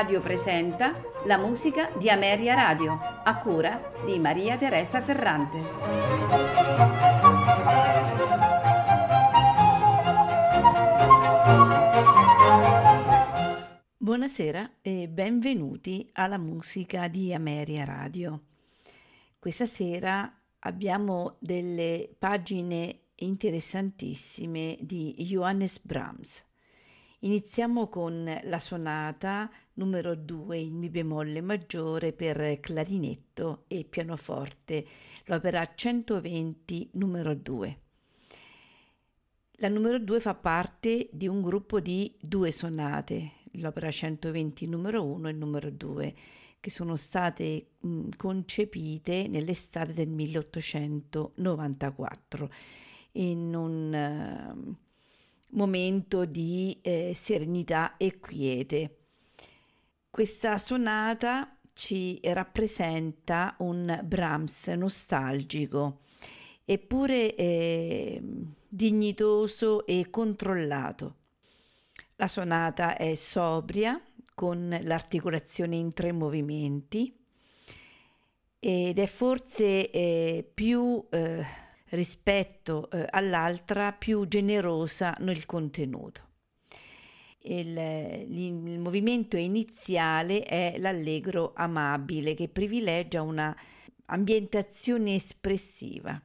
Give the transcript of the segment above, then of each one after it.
Radio presenta la musica di Ameria Radio, a cura di Maria Teresa Ferrante. Buonasera e benvenuti alla musica di Ameria Radio. Questa sera abbiamo delle pagine interessantissime di Johannes Brahms. Iniziamo con la sonata numero 2 in Mi bemolle maggiore per clarinetto e pianoforte, l'opera 120 numero 2. La numero 2 fa parte di un gruppo di due sonate, l'opera 120 numero 1 e numero 2 che sono state mh, concepite nell'estate del 1894 in un uh, momento di eh, serenità e quiete. Questa sonata ci rappresenta un Brahms nostalgico, eppure eh, dignitoso e controllato. La sonata è sobria, con l'articolazione in tre movimenti ed è forse eh, più eh, rispetto eh, all'altra più generosa nel contenuto. Il, il, movimento iniziale è l'allegro amabile che privilegia una ambientazione espressiva.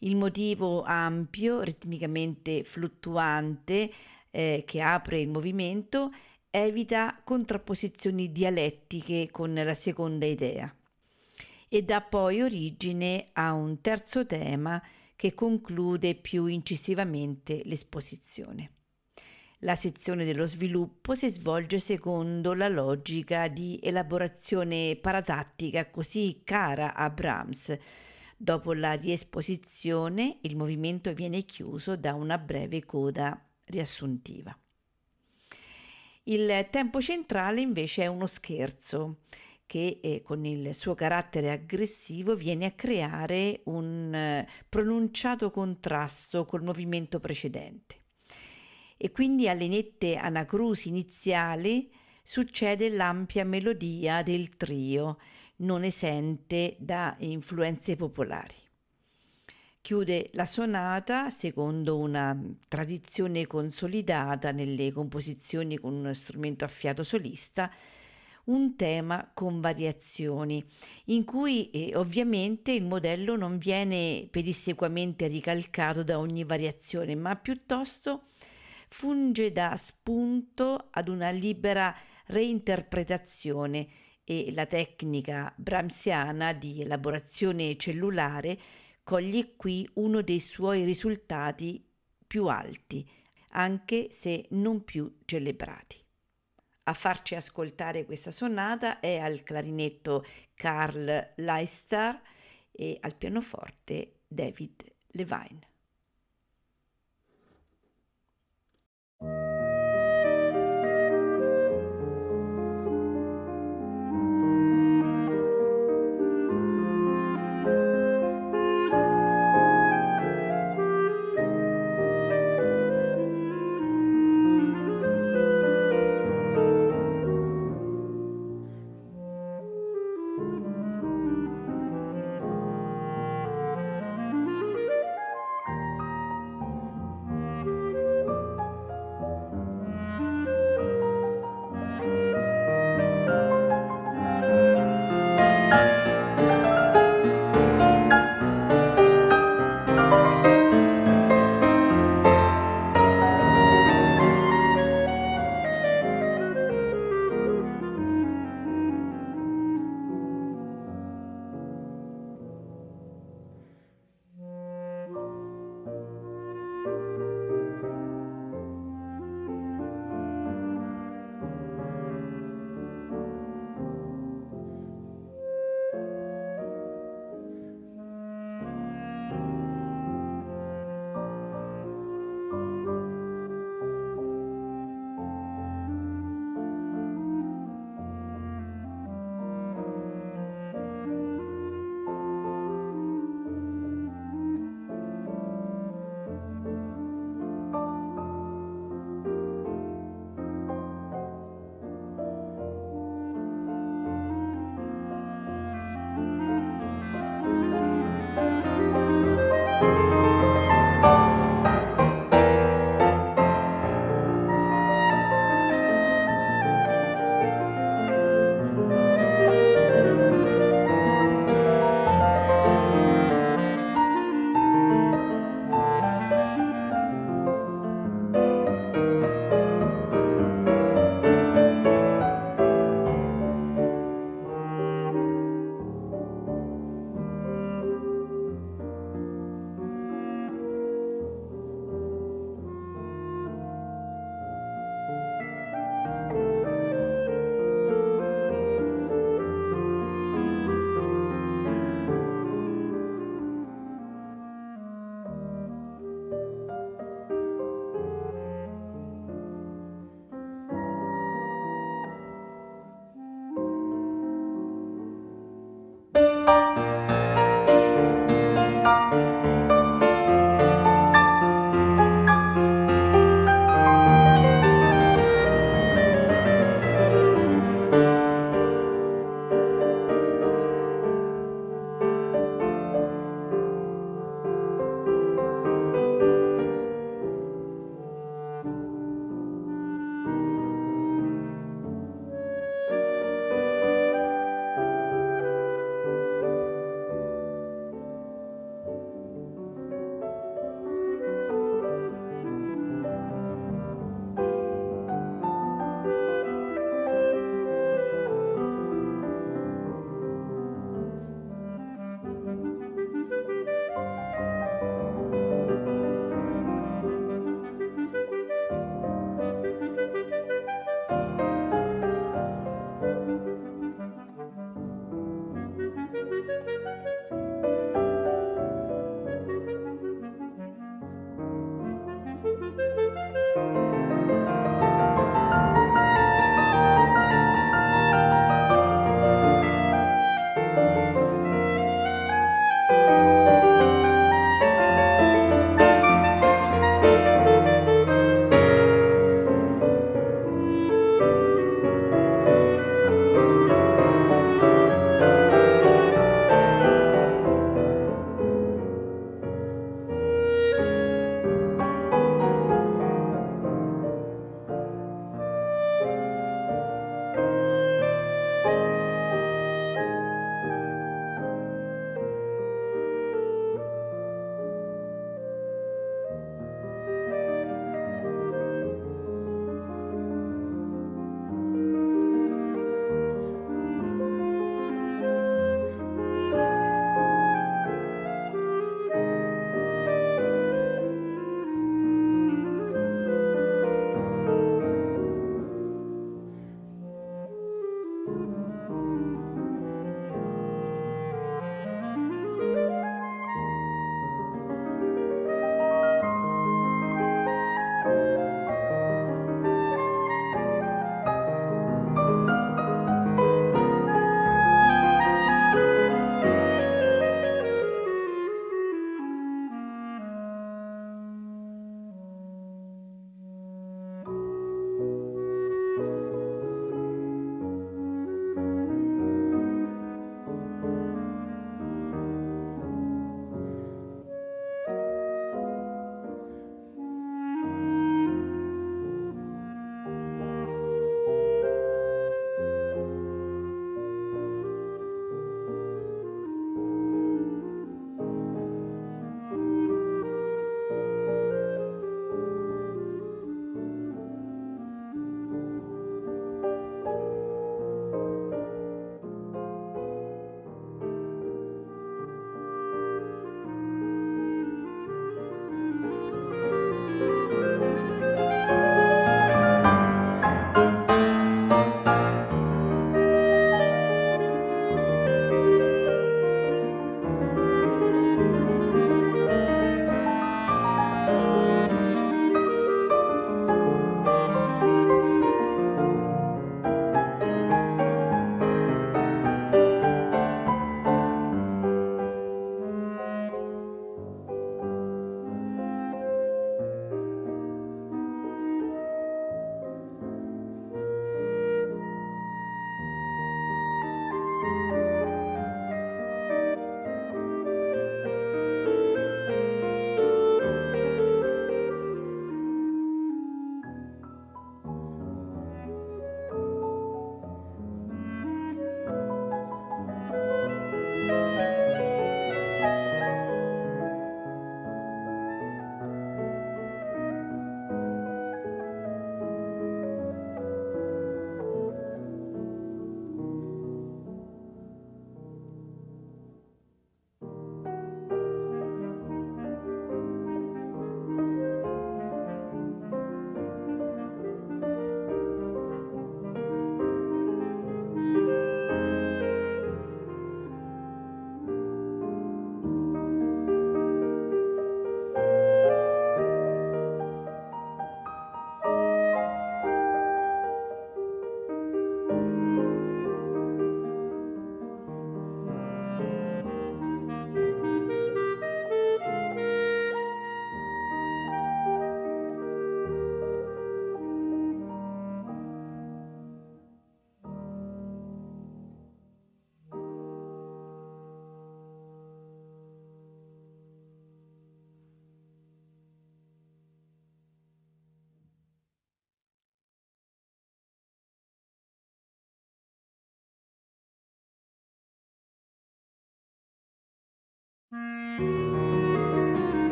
Il motivo ampio, ritmicamente fluttuante, eh, che apre il movimento evita contrapposizioni dialettiche con la seconda idea e dà poi origine a un terzo tema che conclude più incisivamente l'esposizione. La sezione dello sviluppo si svolge secondo la logica di elaborazione paratattica così cara a Brahms. Dopo la riesposizione il movimento viene chiuso da una breve coda riassuntiva. Il tempo centrale invece è uno scherzo che eh, con il suo carattere aggressivo viene a creare un eh, pronunciato contrasto col movimento precedente. E quindi alle nette anacrusi iniziali succede l'ampia melodia del trio, non esente da influenze popolari chiude la sonata secondo una tradizione consolidata nelle composizioni con uno strumento a fiato solista, un tema con variazioni, in cui eh, ovviamente il modello non viene pedissequamente ricalcato da ogni variazione, ma piuttosto funge da spunto ad una libera reinterpretazione e la tecnica brahmsiana di elaborazione cellulare coglie qui uno dei suoi risultati più alti, anche se non più celebrati. A farci ascoltare questa sonata è al clarinetto Carl Leistar e al pianoforte David Levine.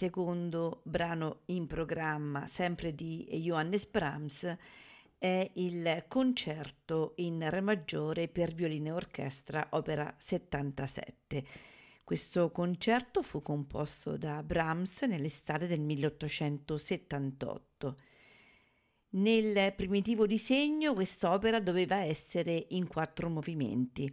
Secondo brano in programma, sempre di Johannes Brahms, è il concerto in Re maggiore per violino e orchestra, opera 77. Questo concerto fu composto da Brahms nell'estate del 1878. Nel primitivo disegno quest'opera doveva essere in quattro movimenti.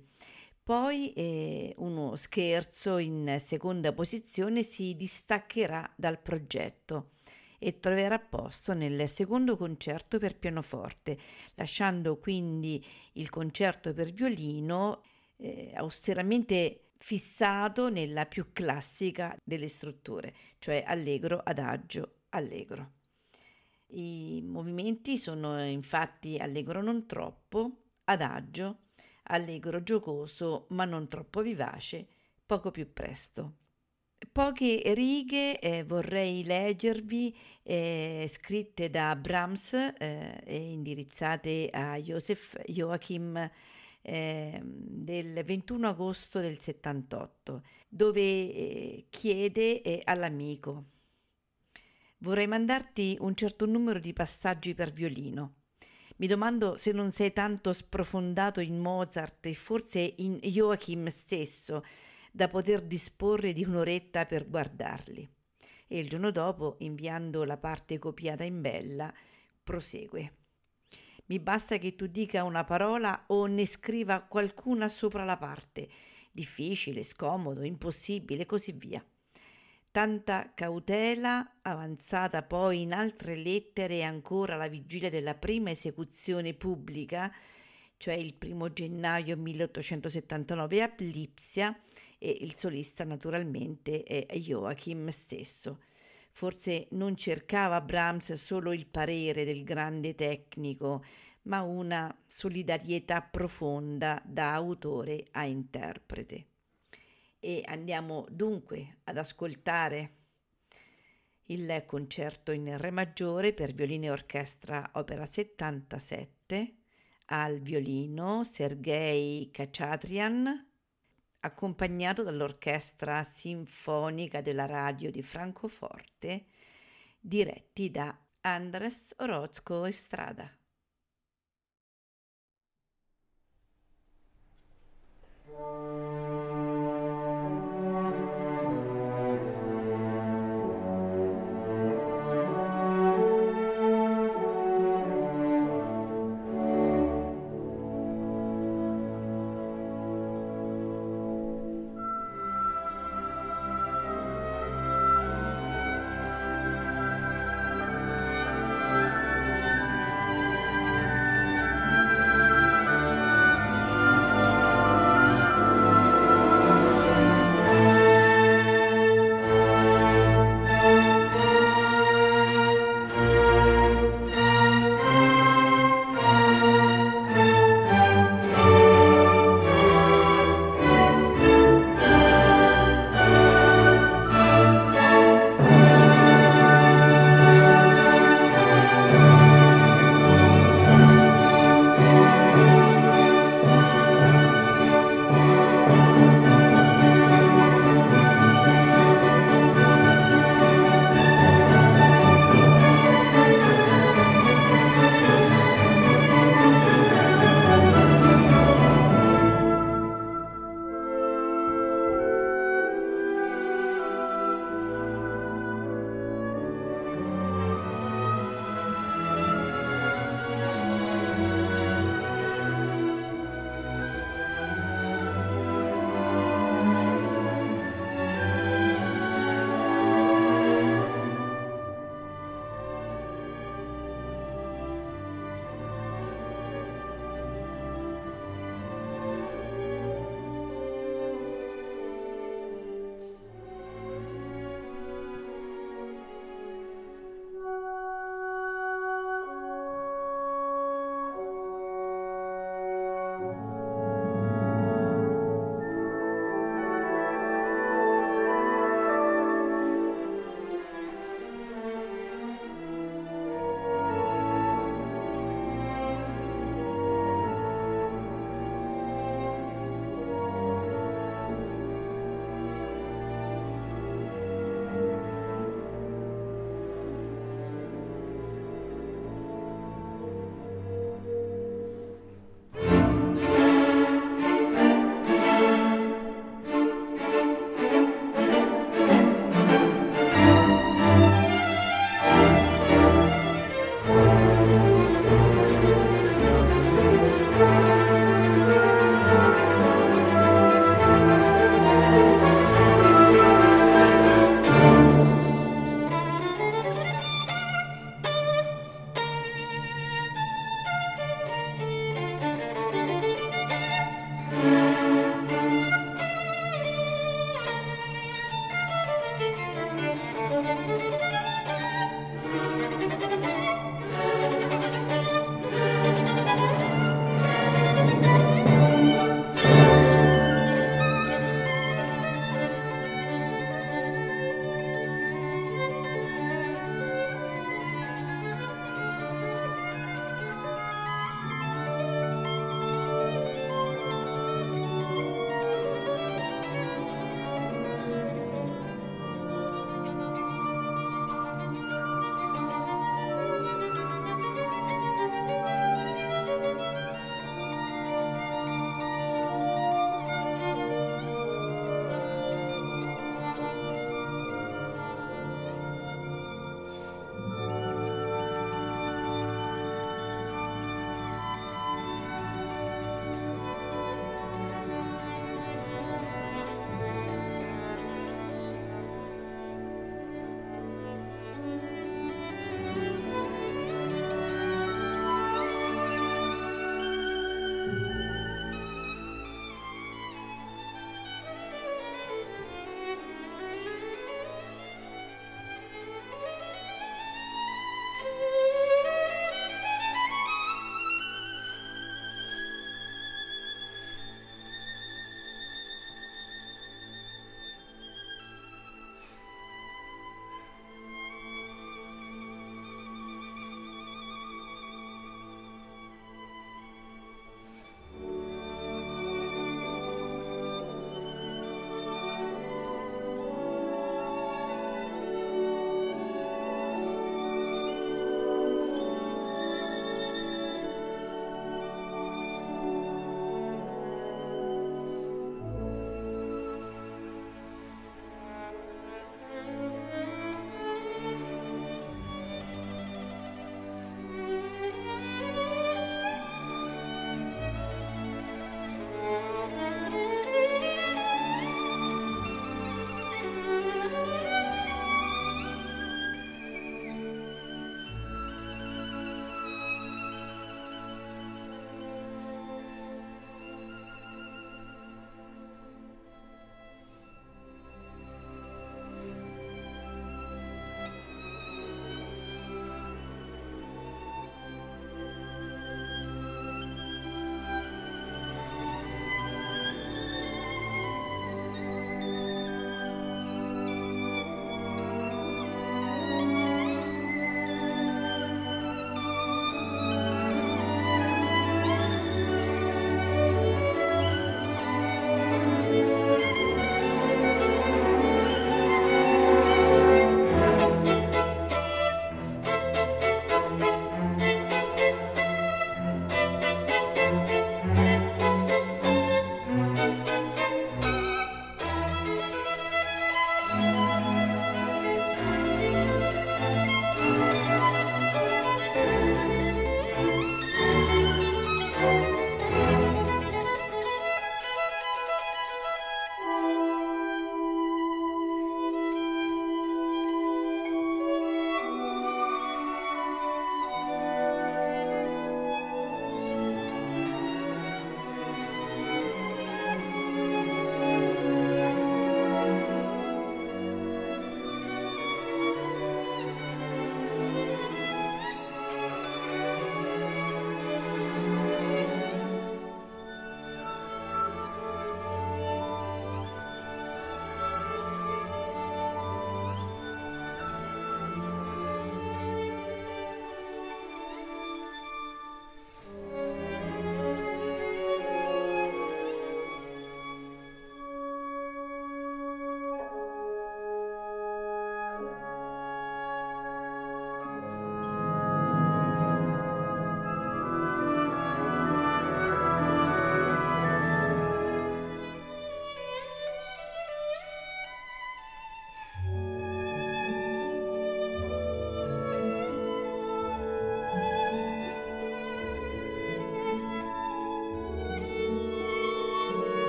Poi eh, uno scherzo in seconda posizione si distaccherà dal progetto e troverà posto nel secondo concerto per pianoforte, lasciando quindi il concerto per violino eh, austeramente fissato nella più classica delle strutture, cioè allegro, adagio, allegro. I movimenti sono infatti allegro non troppo, adagio, allegro giocoso ma non troppo vivace, poco più presto. Poche righe eh, vorrei leggervi eh, scritte da Brahms eh, e indirizzate a Joseph Joachim eh, del 21 agosto del 78, dove eh, chiede eh, all'amico Vorrei mandarti un certo numero di passaggi per violino. Mi domando se non sei tanto sprofondato in Mozart e forse in Joachim stesso da poter disporre di un'oretta per guardarli. E il giorno dopo, inviando la parte copiata in bella, prosegue. Mi basta che tu dica una parola o ne scriva qualcuna sopra la parte. Difficile, scomodo, impossibile, così via. Tanta cautela, avanzata poi in altre lettere ancora alla vigilia della prima esecuzione pubblica, cioè il primo gennaio 1879 a Lipsia, e il solista naturalmente è Joachim stesso. Forse non cercava Brahms solo il parere del grande tecnico, ma una solidarietà profonda da autore a interprete e andiamo dunque ad ascoltare il concerto in Re maggiore per violino e orchestra opera 77 al violino Sergei Kachatrian accompagnato dall'orchestra sinfonica della radio di Francoforte diretti da Andres Orozco Estrada. Thank